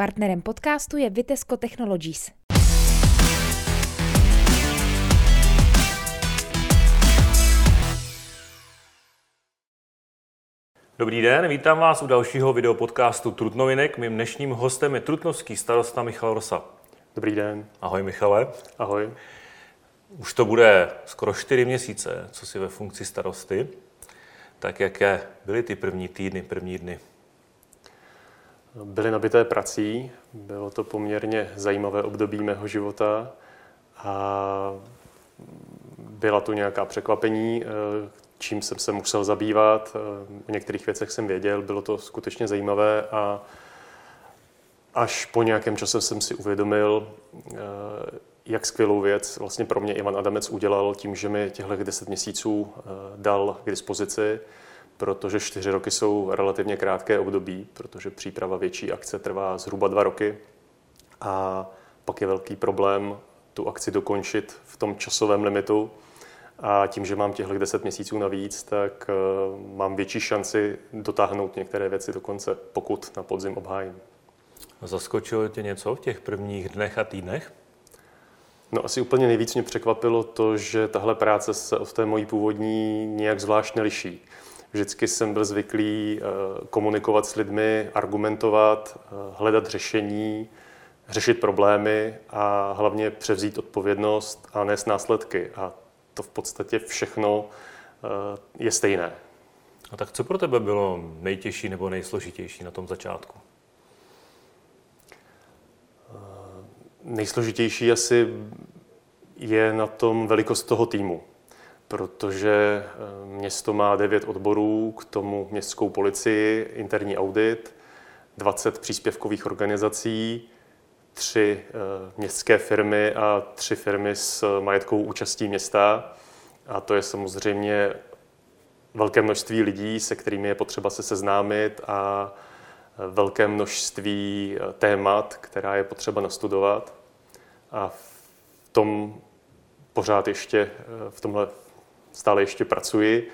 Partnerem podcastu je Vitesco Technologies. Dobrý den, vítám vás u dalšího videopodcastu Trutnovinek. Mým dnešním hostem je trutnovský starosta Michal Rosa. Dobrý den. Ahoj Michale. Ahoj. Už to bude skoro čtyři měsíce, co jsi ve funkci starosty. Tak jaké byly ty první týdny, první dny? Byly nabité prací, bylo to poměrně zajímavé období mého života a byla tu nějaká překvapení, čím jsem se musel zabývat. O některých věcech jsem věděl, bylo to skutečně zajímavé a až po nějakém čase jsem si uvědomil, jak skvělou věc vlastně pro mě Ivan Adamec udělal tím, že mi těchto 10 měsíců dal k dispozici protože čtyři roky jsou relativně krátké období, protože příprava větší akce trvá zhruba dva roky a pak je velký problém tu akci dokončit v tom časovém limitu. A tím, že mám těchto 10 měsíců navíc, tak uh, mám větší šanci dotáhnout některé věci do konce, pokud na podzim obhájím. Zaskočilo tě něco v těch prvních dnech a týdnech? No asi úplně nejvíc mě překvapilo to, že tahle práce se od té mojí původní nějak zvlášť neliší. Vždycky jsem byl zvyklý eh, komunikovat s lidmi, argumentovat, eh, hledat řešení, řešit problémy a hlavně převzít odpovědnost a nést následky. A to v podstatě všechno eh, je stejné. A tak co pro tebe bylo nejtěžší nebo nejsložitější na tom začátku? Nejsložitější asi je na tom velikost toho týmu protože eh, město má devět odborů, k tomu městskou policii, interní audit, 20 příspěvkových organizací, tři eh, městské firmy a tři firmy s majetkovou účastí města. A to je samozřejmě velké množství lidí, se kterými je potřeba se seznámit a eh, velké množství témat, která je potřeba nastudovat. A v tom pořád ještě v tomhle stále ještě pracuji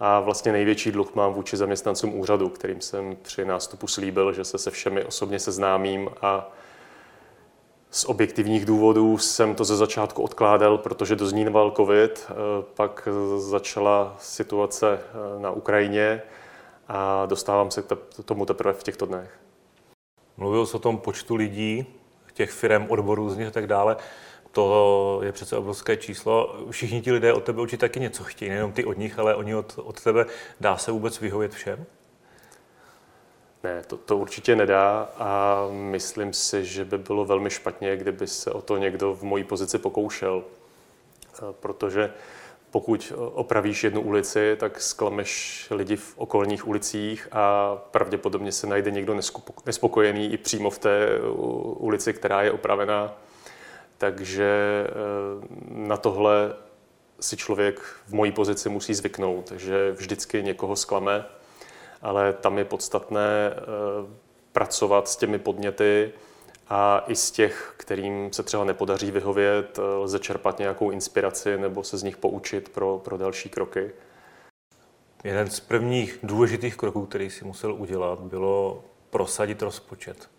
a vlastně největší dluh mám vůči zaměstnancům úřadu, kterým jsem při nástupu slíbil, že se se všemi osobně seznámím a z objektivních důvodů jsem to ze začátku odkládal, protože dozníval covid, eh, pak začala situace eh, na Ukrajině a dostávám se k tomu teprve v těchto dnech. Mluvil jsi o tom počtu lidí, těch firm, odborů z nich a tak dále to je přece obrovské číslo. Všichni ti lidé od tebe určitě taky něco chtějí, nejenom ty od nich, ale oni od, od tebe. Dá se vůbec vyhovět všem? Ne, to, to určitě nedá a myslím si, že by bylo velmi špatně, kdyby se o to někdo v mojí pozici pokoušel. Protože pokud opravíš jednu ulici, tak sklameš lidi v okolních ulicích a pravděpodobně se najde někdo nespokojený i přímo v té ulici, která je opravená takže eh, na tohle si člověk v mojí pozici musí zvyknout, že vždycky někoho zklame, ale tam je podstatné eh, pracovat s těmi podněty a i z těch, kterým se třeba nepodaří vyhovět, eh, lze čerpat nějakou inspiraci nebo se z nich poučit pro, pro další kroky. Jeden z prvních důležitých kroků, který si musel udělat, bylo prosadit rozpočet.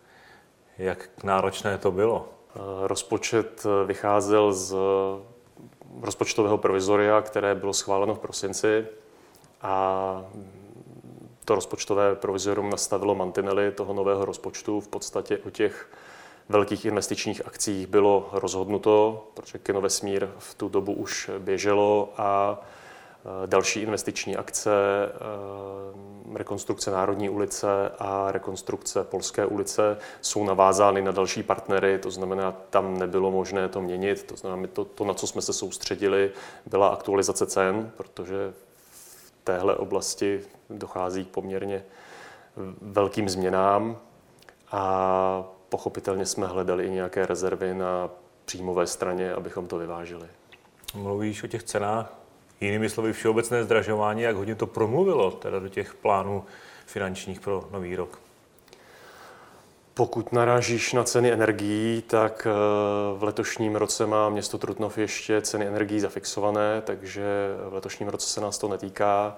Jak náročné to bylo? Rozpočet vycházel z rozpočtového provizoria, které bylo schváleno v prosinci a to rozpočtové provizorium nastavilo mantinely toho nového rozpočtu. V podstatě o těch velkých investičních akcích bylo rozhodnuto, protože Kinovesmír v tu dobu už běželo a Eh, další investiční akce, eh, rekonstrukce Národní ulice a rekonstrukce Polské ulice jsou navázány na další partnery, to znamená, tam nebylo možné to měnit. To znamená, to, to na co jsme se soustředili, byla aktualizace cen, protože v téhle oblasti dochází k poměrně velkým změnám a pochopitelně jsme hledali i nějaké rezervy na příjmové straně, abychom to vyvážili. Mluvíš o těch cenách Jinými slovy, všeobecné zdražování, jak hodně to promluvilo teda do těch plánů finančních pro nový rok? Pokud narážíš na ceny energií, tak eh, v letošním roce má město Trutnov ještě ceny energií zafixované, takže v letošním roce se nás to netýká.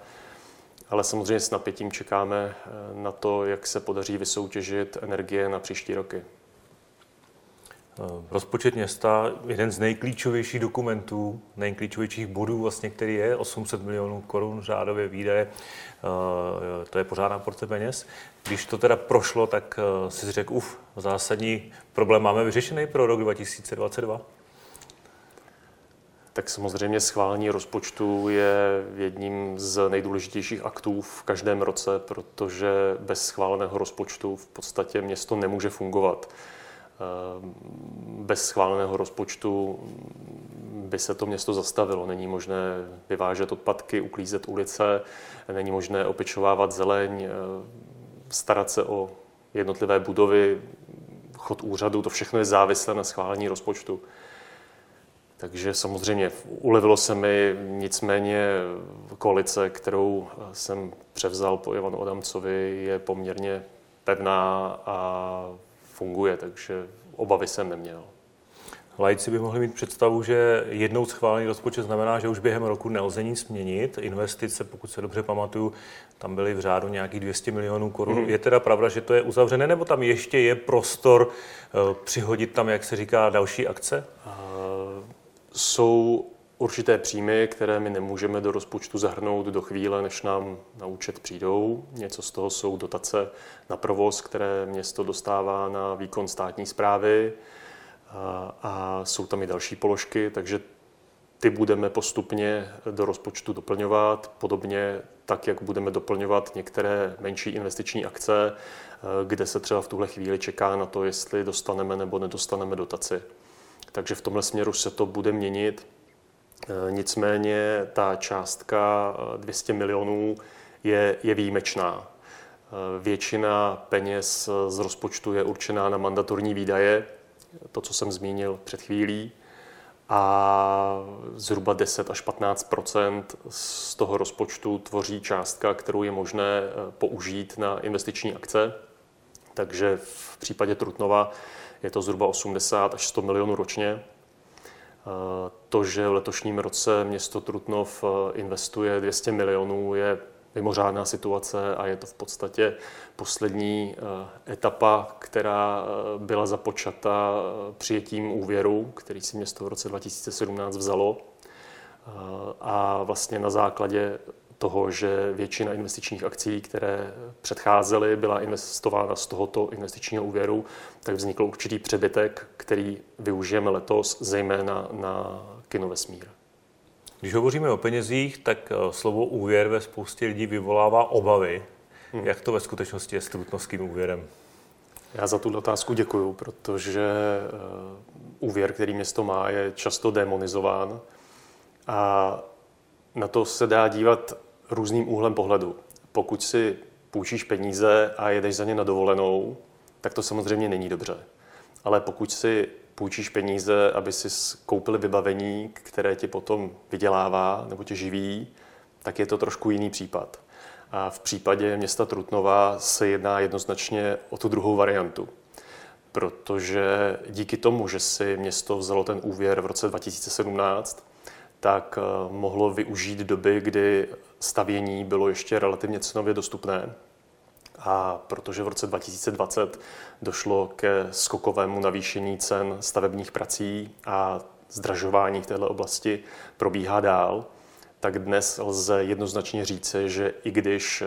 ale samozřejmě s napětím čekáme na to, jak se podaří vysoutěžit energie na příští roky. Eh, rozpočet města, jeden z nejklíčovějších dokumentů, nejklíčovějších bodů, vlastně, který je 800 milionů korun řádově výdaje, eh, to je pořádná porce peněz. Když to teda prošlo, tak eh, si řekl, uf, zásadní problém máme vyřešený pro rok 2022? Tak samozřejmě schválení rozpočtu je jedním z nejdůležitějších aktů v každém roce, protože bez schváleného rozpočtu v podstatě město nemůže fungovat. Ehm, bez schváleného rozpočtu by se to město zastavilo. Není možné vyvážet odpadky, uklízet ulice, není možné opečovávat zeleň, ehm, starat se o jednotlivé budovy, chod úřadu, to všechno je závislé na schválení rozpočtu. Takže samozřejmě ulevilo se mi, nicméně koalice, kterou jsem převzal po Ivanu Adamcovi, je poměrně pevná a funguje, takže obavy jsem neměl. Lajci by mohli mít představu, že jednou schválený rozpočet znamená, že už během roku nelze nic změnit. Investice, pokud se dobře pamatuju, tam byly v řádu nějakých 200 milionů korun. Mm. Je teda pravda, že to je uzavřené, nebo tam ještě je prostor uh, přihodit tam, jak se říká, další akce? Uh, jsou určité příjmy, které my nemůžeme do rozpočtu zahrnout do chvíle, než nám na účet přijdou. Něco z toho jsou dotace na provoz, které město dostává na výkon státní zprávy a, a jsou tam i další položky, takže ty budeme postupně do rozpočtu doplňovat, podobně tak, jak budeme doplňovat některé menší investiční akce, kde se třeba v tuhle chvíli čeká na to, jestli dostaneme nebo nedostaneme dotaci. Takže v tomhle směru se to bude měnit. Eh, nicméně ta částka 200 eh, milionů je, je výjimečná. Eh, většina peněz z rozpočtu je určená na mandatorní výdaje, to, co jsem zmínil před chvílí, a zhruba 10 až 15% z toho rozpočtu tvoří částka, kterou je možné použít na investiční akce. Takže v případě Trutnova je to zhruba 80 až 100 milionů ročně. To, že v letošním roce město Trutnov eh, investuje 200 milionů, je mimořádná situace a je to v podstatě poslední eh, etapa, která eh, byla započata přijetím úvěru, který si město v roce 2017 vzalo. A vlastně na základě toho, že většina investičních akcí, které předcházely, byla investována z tohoto investičního úvěru, tak vznikl určitý přebytek, který využijeme letos zejména na kinovesmír. Když hovoříme o penězích, tak eh, slovo úvěr ve spoustě lidí vyvolává obavy. Hmm. Jak to ve skutečnosti je s trutnovským úvěrem? Já za tu otázku děkuju, protože eh, úvěr, který město má, je často demonizován a na to se dá dívat různým úhlem pohledu. Pokud si půjčíš peníze a jedeš za ně na dovolenou, tak to samozřejmě není dobře. Ale pokud si půjčíš peníze, aby si koupili vybavení, které ti potom vydělává nebo tě živí, tak je to trošku jiný případ. A v případě města Trutnova se jedná jednoznačně o tu druhou variantu. Protože díky tomu, že si město vzalo ten úvěr v roce 2017, tak eh, mohlo využít doby, kdy stavění bylo ještě relativně cenově dostupné. A protože v roce 2020 došlo ke skokovému navýšení cen stavebních prací a zdražování v této oblasti probíhá dál, tak dnes lze jednoznačně říci, že i když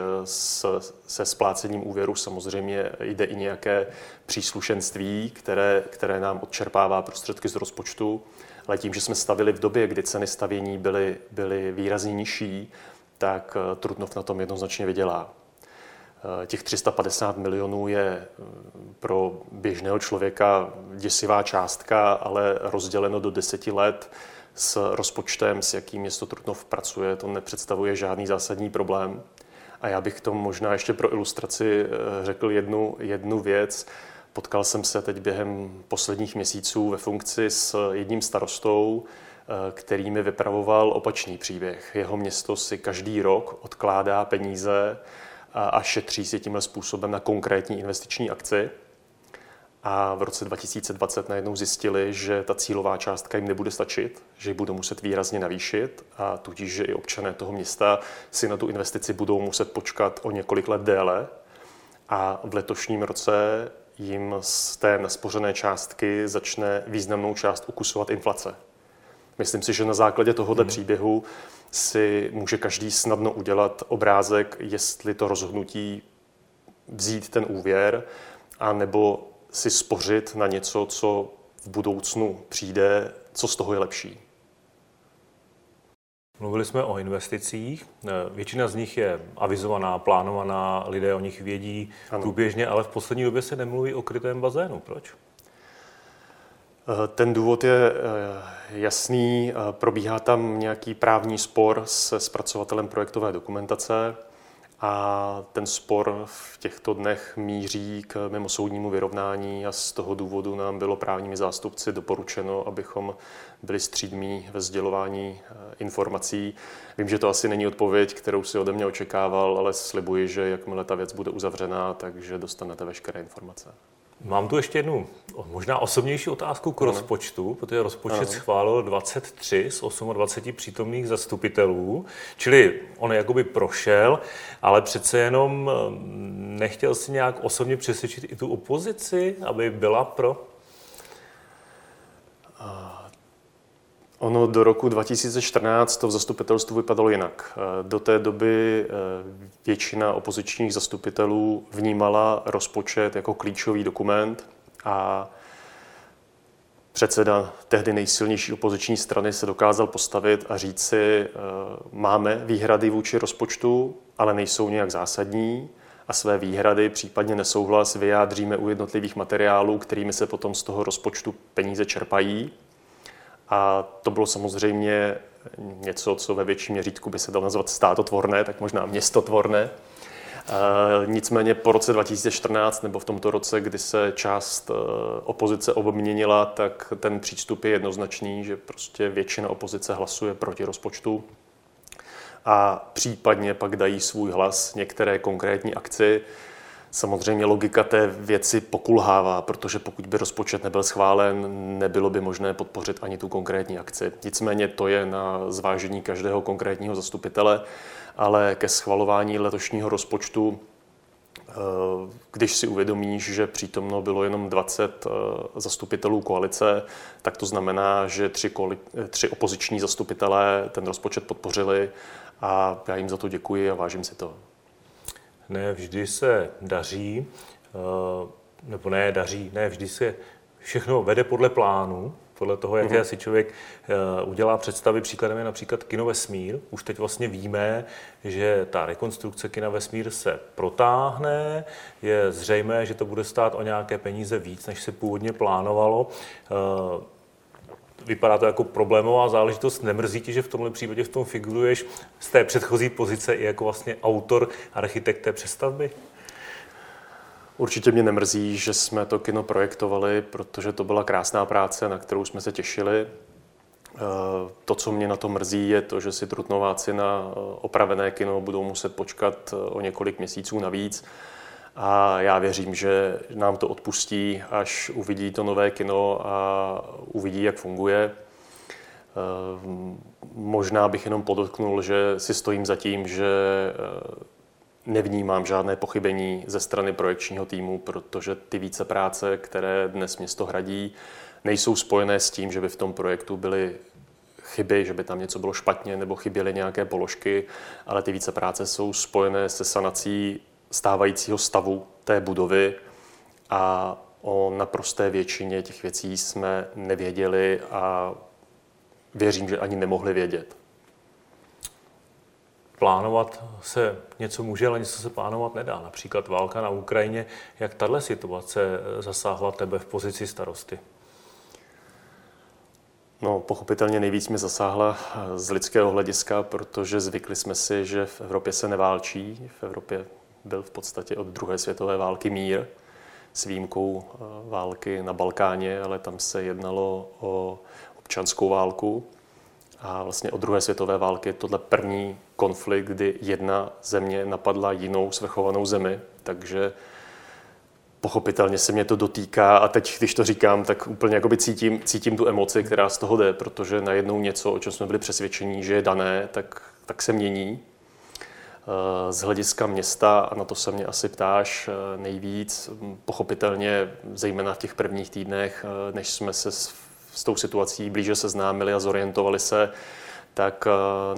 se splácením úvěru samozřejmě jde i nějaké příslušenství, které, které nám odčerpává prostředky z rozpočtu, ale tím, že jsme stavili v době, kdy ceny stavění byly, byly výrazně nižší, tak eh, Trutnov na tom jednoznačně vydělá. Eh, těch 350 milionů je eh, pro běžného člověka děsivá částka, ale rozděleno do deseti let s rozpočtem, s jakým město Trutnov pracuje, to nepředstavuje žádný zásadní problém. A já bych k tomu možná ještě pro ilustraci řekl jednu, jednu věc. Potkal jsem se teď během posledních měsíců ve funkci s jedním starostou, který mi vypravoval opačný příběh. Jeho město si každý rok odkládá peníze a šetří si tímhle způsobem na konkrétní investiční akci. a v roce 2020 najednou zjistili, že ta cílová částka jim nebude stačit, že ji budou muset výrazně navýšit a tudíž, že i občané toho města si na tu investici budou muset počkat o několik let déle. A v letošním roce jim z té naspořené částky začne významnou část ukusovat inflace. Myslím si, že na základě tohoto hmm. příběhu si může každý snadno udělat obrázek, jestli to rozhodnutí vzít ten úvěr, a nebo si spořit na něco, co v budoucnu přijde, co z toho je lepší. Mluvili jsme o investicích. Většina z nich je avizovaná, plánovaná, lidé o nich vědí ano. průběžně, ale v poslední době se nemluví o krytém bazénu. Proč? Ten důvod je eh, jasný. Probíhá tam nějaký právní spor se zpracovatelem projektové dokumentace. A ten spor v těchto dnech míří k mimosoudnímu vyrovnání a z toho důvodu nám bylo právními zástupci doporučeno, abychom byli střídmí ve sdělování eh, informací. Vím, že to asi není odpověď, kterou si ode mě očekával, ale slibuji, že jakmile ta věc bude uzavřená, takže dostanete veškeré informace. Mám tu ještě jednu možná osobnější otázku k rozpočtu, protože rozpočet ano. schválil 23 z 28 přítomných zastupitelů, čili on jakoby prošel, ale přece jenom mm, nechtěl si nějak osobně přesvědčit i tu opozici, aby byla pro? Ono do roku 2014 to v zastupitelstvu vypadalo jinak. Do té doby eh, většina opozičních zastupitelů vnímala rozpočet jako klíčový dokument a předseda tehdy nejsilnější opoziční strany se dokázal postavit a říct si, eh, máme výhrady vůči rozpočtu, ale nejsou nějak zásadní a své výhrady, případně nesouhlas vyjádříme u jednotlivých materiálů, kterými se potom z toho rozpočtu peníze čerpají. A to bylo samozřejmě něco, co ve větším měřítku by se dalo nazvat státotvorné, tak možná městotvorné. Nicméně po roce 2014 nebo v tomto roce, kdy se část e, opozice obměnila, tak ten přístup je jednoznačný, že prostě většina opozice hlasuje proti rozpočtu a případně pak dají svůj hlas některé konkrétní akci, Samozřejmě logika té věci pokulhává, protože pokud by rozpočet nebyl schválen, nebylo by možné podpořit ani tu konkrétní akci. Nicméně to je na zvážení každého konkrétního zastupitele, ale ke schvalování letošního rozpočtu eh, když si uvědomíš, že přítomno bylo jenom 20 eh, zastupitelů koalice, tak to znamená, že tři, koali- tři opoziční zastupitelé ten rozpočet podpořili a já jim za to děkuji a vážím si to ne vždy se daří, eh, nebo ne daří, ne vždy se všechno vede podle plánu, podle toho, jaké mhm. si člověk eh, udělá představy. Příkladem je například Kino Vesmír. Už teď vlastně víme, že ta rekonstrukce Kina Vesmír se protáhne. Je zřejmé, že to bude stát o nějaké peníze víc, než se původně plánovalo. Eh, vypadá to jako problémová záležitost. Nemrzí ti, že v tomhle případě v tom figuruješ z té předchozí pozice i jako vlastně autor, architekt té přestavby? Určitě mě nemrzí, že jsme to kino projektovali, protože to byla krásná práce, na kterou jsme se těšili. Eh, to, co mě na to mrzí, je to, že si Trutnováci na eh, opravené kino budou muset počkat eh, o několik měsíců navíc. A já věřím, že nám to odpustí, až uvidí to nové kino a uvidí, jak funguje. Eh, možná bych jenom podotknul, že si stojím za tím, že eh, nevnímám žádné pochybení ze strany projekčního týmu, protože ty více práce, které dnes město hradí, nejsou spojené s tím, že by v tom projektu byly chyby, že by tam něco bylo špatně nebo chyběly nějaké položky, ale ty více práce jsou spojené se sanací stávajícího stavu té budovy a o naprosté většině těch věcí jsme nevěděli a věřím, že ani nemohli vědět. Plánovat se něco může, ale něco se plánovat nedá. Například válka na Ukrajině. Jak tahle situace zasáhla tebe v pozici starosty? No, pochopitelně nejvíc mi zasáhla z lidského hlediska, protože zvykli jsme si, že v Evropě se neválčí. V Evropě byl v podstatě od druhé světové války mír s výjimkou eh, války na Balkáně, ale tam se jednalo o občanskou válku. A vlastně od druhé světové války je tohle první konflikt, kdy jedna země napadla jinou svrchovanou zemi. Takže pochopitelně se mě to dotýká a teď, když to říkám, tak úplně jakoby cítím, cítím tu emoci, která z toho jde, protože najednou něco, o čem jsme byli přesvědčení, že je dané, tak, tak se mění. Eh, z hlediska města, a na to se mě asi ptáš eh, nejvíc, pochopitelně, zejména v těch prvních týdnech, eh, než jsme se s, s tou situací blíže seznámili a zorientovali se, tak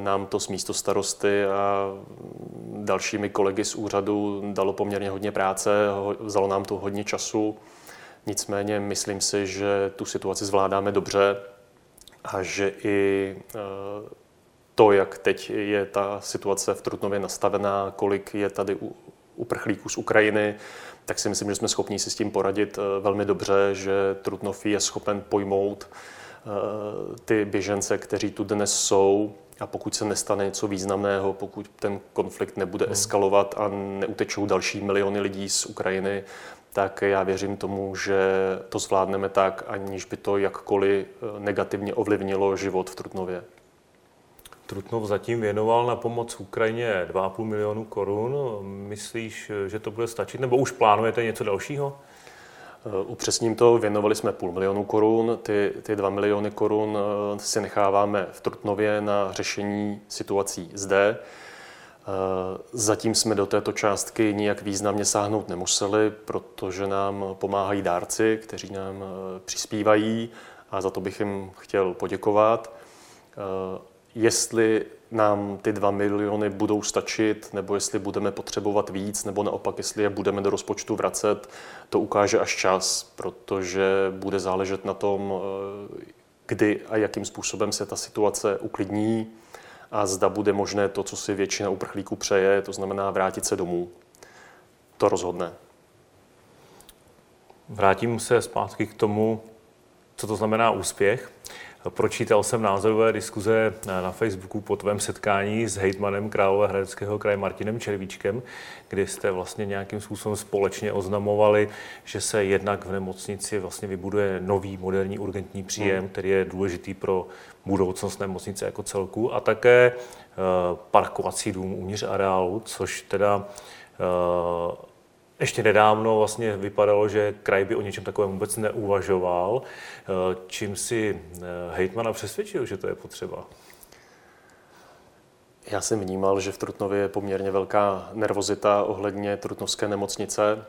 nám to s místo starosty a dalšími kolegy z úřadu dalo poměrně hodně práce, vzalo nám to hodně času. Nicméně myslím si, že tu situaci zvládáme dobře a že i to, jak teď je ta situace v Trutnově nastavená, kolik je tady uprchlíků z Ukrajiny, tak si myslím, že jsme schopni si s tím poradit eh, velmi dobře, že Trutnov je schopen pojmout eh, ty běžence, kteří tu dnes jsou, a pokud se nestane něco významného, pokud ten konflikt nebude hmm. eskalovat a neutečou další miliony lidí z Ukrajiny, tak já věřím tomu, že to zvládneme tak, aniž by to jakkoliv eh, negativně ovlivnilo život v Trutnově. Trutnov zatím věnoval na pomoc Ukrajině 2,5 milionu korun. Myslíš, že to bude stačit, nebo už plánujete něco dalšího? Eh, upřesním to, věnovali jsme půl milionu korun, ty, ty 2 miliony korun eh, si necháváme v Trutnově na řešení situací zde. Eh, zatím jsme do této částky nijak významně sáhnout nemuseli, protože nám pomáhají dárci, kteří nám přispívají a za to bych jim chtěl poděkovat jestli nám ty dva miliony budou stačit, nebo jestli budeme potřebovat víc, nebo naopak, jestli je budeme do rozpočtu vracet, to ukáže až čas, protože bude záležet na tom, eh, kdy a jakým způsobem se ta situace uklidní a zda bude možné to, co si většina uprchlíků přeje, to znamená vrátit se domů. To rozhodne. Vrátím se zpátky k tomu, co to znamená úspěch. Pročítal jsem názorové diskuze na Facebooku po tvém setkání s hejtmanem Královéhradeckého kraje Martinem Červíčkem, kdy jste vlastně nějakým způsobem společně oznamovali, že se jednak v nemocnici vlastně vybuduje nový moderní urgentní příjem, hmm. který je důležitý pro budoucnost nemocnice jako celku a také eh, parkovací dům uvnitř areálu, což teda eh, ještě nedávno vlastně vypadalo, že kraj by o něčem takovém vůbec neuvažoval. Eh, čím si eh, hejtmana přesvědčil, že to je potřeba? Já jsem vnímal, že v Trutnově je poměrně velká nervozita ohledně Trutnovské nemocnice.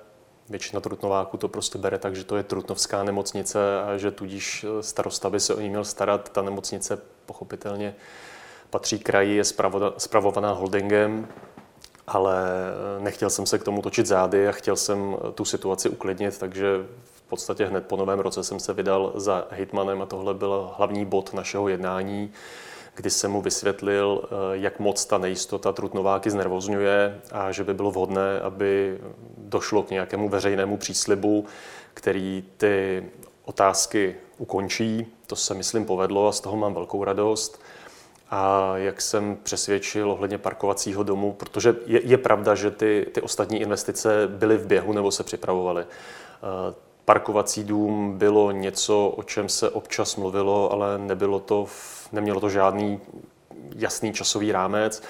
Většina Trutnováků to prostě bere tak, že to je Trutnovská nemocnice a že tudíž starosta by se o ní měl starat. Ta nemocnice pochopitelně patří kraji, je spravovaná holdingem, ale nechtěl jsem se k tomu točit zády a chtěl jsem eh, tu situaci uklidnit, takže v podstatě hned po novém roce jsem se vydal za hejtmanem a tohle byl hlavní bod našeho jednání, kdy jsem mu vysvětlil, eh, jak moc ta nejistota Trutnováky znervozňuje a že by bylo vhodné, aby došlo k nějakému veřejnému příslibu, který ty otázky ukončí. To se, myslím, povedlo a z toho mám velkou radost a jak jsem přesvědčil ohledně parkovacího domu, protože je, je pravda, že ty, ty ostatní investice byly v běhu nebo se připravovaly. Eh, parkovací dům bylo něco, o čem se občas mluvilo, ale nebylo to, nemělo to žádný jasný časový rámec.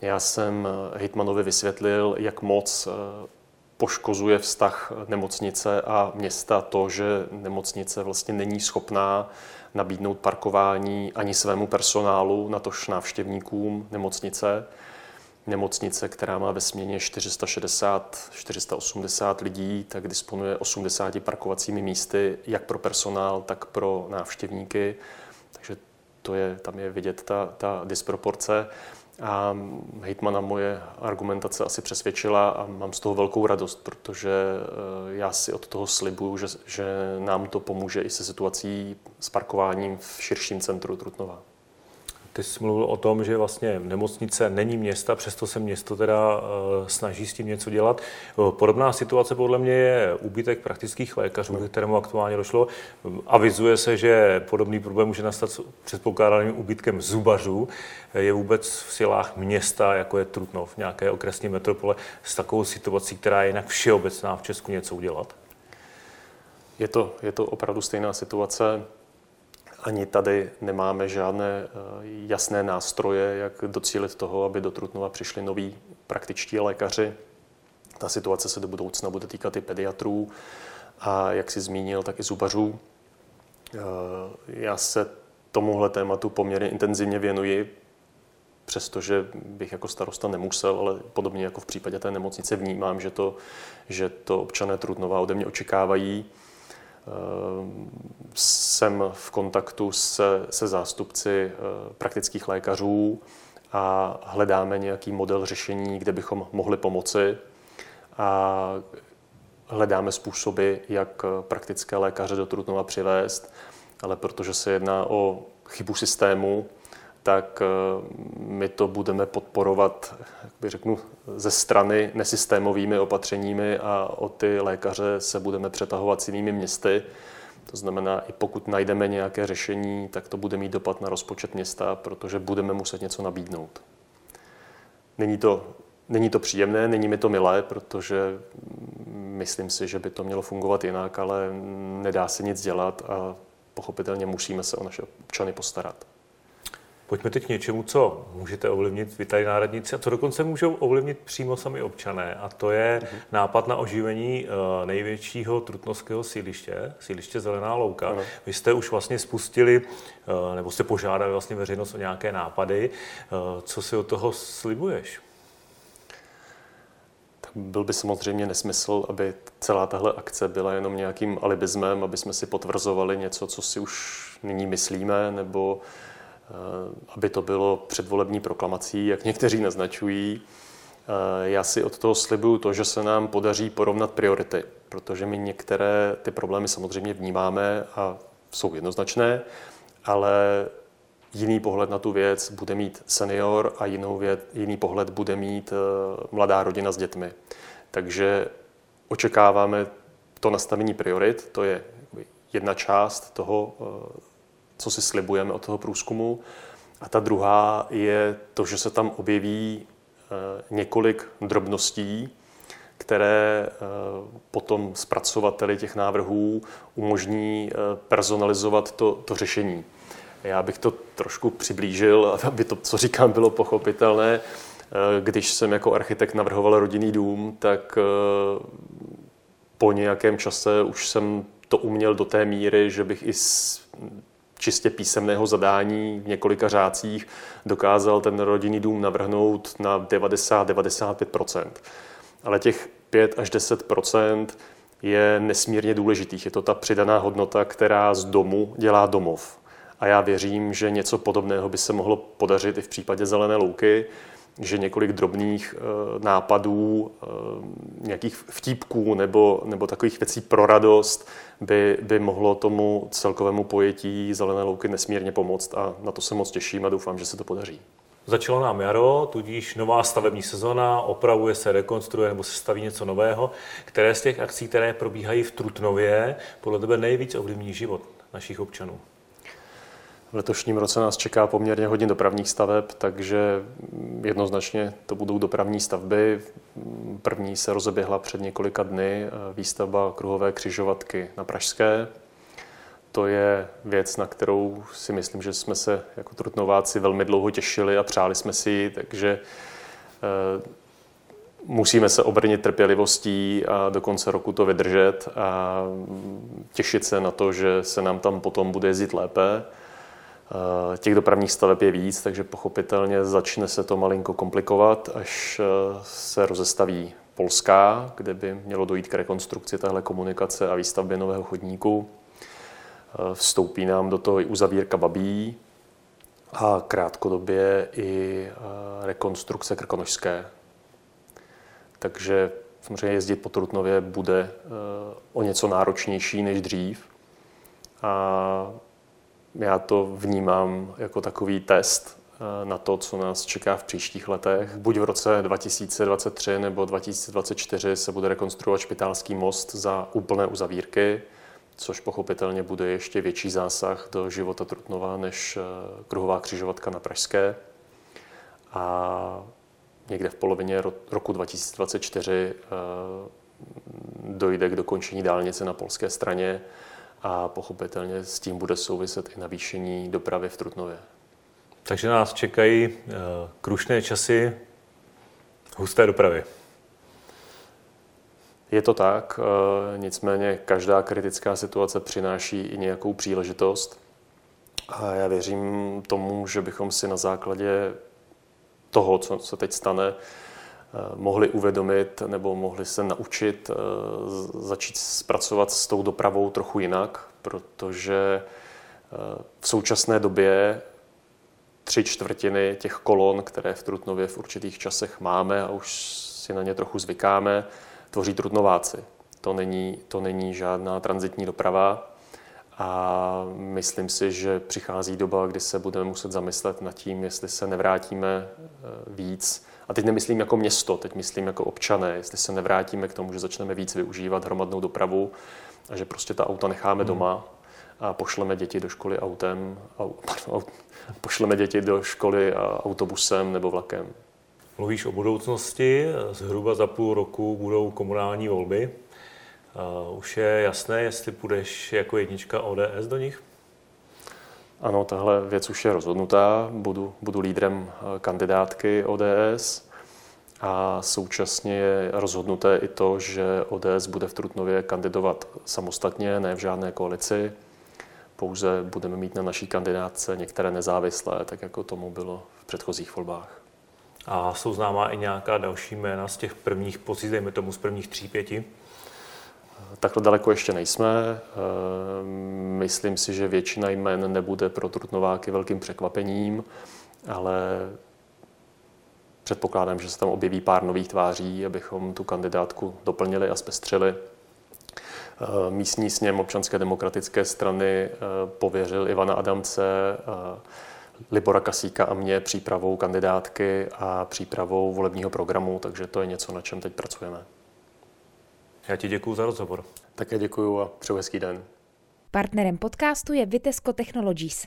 Já jsem eh, Hitmanovi vysvětlil, jak moc eh, poškozuje vztah nemocnice a města to, že nemocnice vlastně není schopná nabídnout parkování ani svému personálu, natož návštěvníkům nemocnice. Nemocnice, která má ve směně 460-480 lidí, tak disponuje 80 parkovacími místy, jak pro personál, tak pro návštěvníky. Takže to je, tam je vidět ta, ta disproporce. A hejtmana moje argumentace asi přesvědčila a mám z toho velkou radost, protože eh, já si od toho slibuju, že, že nám to pomůže i se situací s parkováním v širším centru Trutnova. Ty jsi mluvil o tom, že vlastně nemocnice není města, přesto se město teda uh, snaží s tím něco dělat. Uh, podobná situace podle mě je úbytek praktických lékařů, k kterému aktuálně došlo. Avizuje se, že podobný problém může nastat s předpokládaným úbytkem zubařů. Je vůbec v silách města, jako je Trutnov, nějaké okresní metropole, s takovou situací, která je jinak všeobecná v Česku něco udělat? Je to, je to opravdu stejná situace. Ani tady nemáme žádné eh, jasné nástroje, jak docílit toho, aby do Trutnova přišli noví praktičtí lékaři. ta situace se do budoucna bude týkat i pediatrů a jak si zmínil, tak i zubařů. Já se tomuhle tématu poměrně intenzivně věnuji, přestože bych jako starosta nemusel, ale podobně jako v případě té nemocnice vnímám, že to, že to občané Trutnova ode mě očekávají. Ehm, jsem v kontaktu se, se zástupci eh, praktických lékařů a hledáme nějaký model řešení, kde bychom mohli pomoci. A hledáme způsoby, jak praktické lékaře do Trutnova přivést, ale protože se jedná o chybu systému, tak eh, my to budeme podporovat, jak bych řeknu, ze strany nesystémovými opatřeními a o ty lékaře se budeme přetahovat s jinými městy. To znamená, i pokud najdeme nějaké řešení, tak to bude mít dopad na rozpočet města, protože budeme muset něco nabídnout. Není to, není to příjemné, není mi to milé, protože myslím si, že by to mělo fungovat jinak, ale nedá se nic dělat a pochopitelně musíme se o naše občany postarat. Pojďme teď k něčemu, co můžete ovlivnit vy tady na radnici a co dokonce můžou ovlivnit přímo sami občané. A to je uh-huh. nápad na oživení uh, největšího trutnovského sídliště, sídliště Zelená louka. Uh-huh. Vy jste už vlastně spustili, uh, nebo jste požádali vlastně veřejnost o nějaké nápady. Uh, co si od toho slibuješ? byl by samozřejmě nesmysl, aby celá tahle akce byla jenom nějakým alibismem, aby jsme si potvrzovali něco, co si už nyní myslíme, nebo aby to bylo předvolební proklamací, jak někteří naznačují. Eh, já si od toho slibuju to, že se nám podaří porovnat priority, protože my některé ty problémy samozřejmě vnímáme a jsou jednoznačné, ale jiný pohled na tu věc bude mít senior a jinou věc, jiný pohled bude mít eh, mladá rodina s dětmi. Takže očekáváme to nastavení priorit, to je jedna část toho co si slibujeme od toho průzkumu. A ta druhá je to, že se tam objeví eh, několik drobností, které eh, potom zpracovateli těch návrhů umožní eh, personalizovat to, to řešení. Já bych to trošku přiblížil, aby to, co říkám, bylo pochopitelné. Když jsem jako architekt navrhoval rodinný dům, tak po nějakém čase už jsem to uměl do té míry, že bych i čistě písemného zadání v několika řádcích dokázal ten rodinný dům navrhnout na 90-95% Ale těch 5 až 10% je nesmírně důležitých. Je to ta přidaná hodnota, která z domu dělá domov. A já věřím, že něco podobného by se mohlo podařit i v případě zelené louky, že několik drobných e, nápadů, e, nějakých vtípků nebo, nebo takových věcí pro radost by, by mohlo tomu celkovému pojetí Zelené louky nesmírně pomoct a na to se moc těším a doufám, že se to podaří. Začalo nám jaro, tudíž nová stavební sezona, opravuje se, rekonstruuje nebo se staví něco nového. Které z těch akcí, které probíhají v Trutnově, podle tebe nejvíc ovlivní život našich občanů? V letošním roce nás čeká poměrně hodně dopravních staveb, takže jednoznačně to budou dopravní stavby. První se rozeběhla před několika dny výstavba kruhové křižovatky na Pražské. To je věc, na kterou si myslím, že jsme se jako Trutnováci velmi dlouho těšili a přáli jsme si ji, takže eh, musíme se obrnit trpělivostí a do konce roku to vydržet a těšit se na to, že se nám tam potom bude jezdit lépe. Eh, těch dopravních staveb je víc, takže pochopitelně začne se to malinko komplikovat, až eh, se rozestaví Polská, kde by mělo dojít k rekonstrukci téhle komunikace a výstavbě nového chodníku. Eh, vstoupí nám do toho i uzavírka Babí a krátkodobě i rekonstrukce Krkonožské. Takže samozřejmě jezdit po Trutnově bude o něco náročnější než dřív. A já to vnímám jako takový test eh, na to, co nás čeká v příštích letech. Buď v roce 2023 nebo 2024 se bude rekonstruovat špitálský most za úplné uzavírky, což pochopitelně bude ještě větší zásah do života Trutnova než eh, kruhová křižovatka na Pražské. A někde v polovině roku 2024 eh, dojde k dokončení dálnice na polské straně a pochopitelně s tím bude souviset i navýšení dopravy v Trutnově. Takže nás čekají uh, krušné časy husté dopravy. Je to tak, nicméně každá kritická situace přináší i nějakou příležitost. A já věřím tomu, že bychom si na základě toho, co se teď stane, mohli uvědomit nebo mohli se naučit začít zpracovat s tou dopravou trochu jinak, protože v současné době tři čtvrtiny těch kolon, které v Trutnově v určitých časech máme a už si na ně trochu zvykáme, tvoří Trutnováci. To není, to není žádná transitní doprava a myslím si, že přichází doba, kdy se budeme muset zamyslet nad tím, jestli se nevrátíme eh, víc. A teď nemyslím jako město, teď myslím jako občané, jestli se nevrátíme k tomu, že začneme víc využívat hromadnou dopravu a že prostě ta auta necháme hmm. doma a pošleme děti do školy autem, pardon, pošleme děti do školy autobusem nebo vlakem. Mluvíš o budoucnosti, zhruba za půl roku budou komunální volby. Už je jasné, jestli půjdeš jako jednička ODS do nich? Ano, tahle věc už je rozhodnutá. Budu, budu lídrem eh, kandidátky ODS a současně je rozhodnuté i to, že ODS bude v Trutnově kandidovat samostatně, ne v žádné koalici pouze budeme mít na naší kandidátce některé nezávislé, tak jako tomu bylo v předchozích volbách. A jsou známá i nějaká další jména z těch prvních pozic, dejme tomu z prvních tří, pěti? Takhle daleko ještě nejsme. Ehm, myslím si, že většina jmen nebude pro Trutnováky velkým překvapením, ale předpokládám, že se tam objeví pár nových tváří, abychom tu kandidátku doplnili a zpestřili. Eh, místní sněm občanské demokratické strany eh, pověřil Ivana Adamce, eh, Libora Kasíka a mě přípravou kandidátky a přípravou volebního programu, takže to je něco, na čem teď pracujeme. Já ti děkuji za rozhovor. Také děkuji a přeju hezký den. Partnerem podcastu je Vitesco Technologies.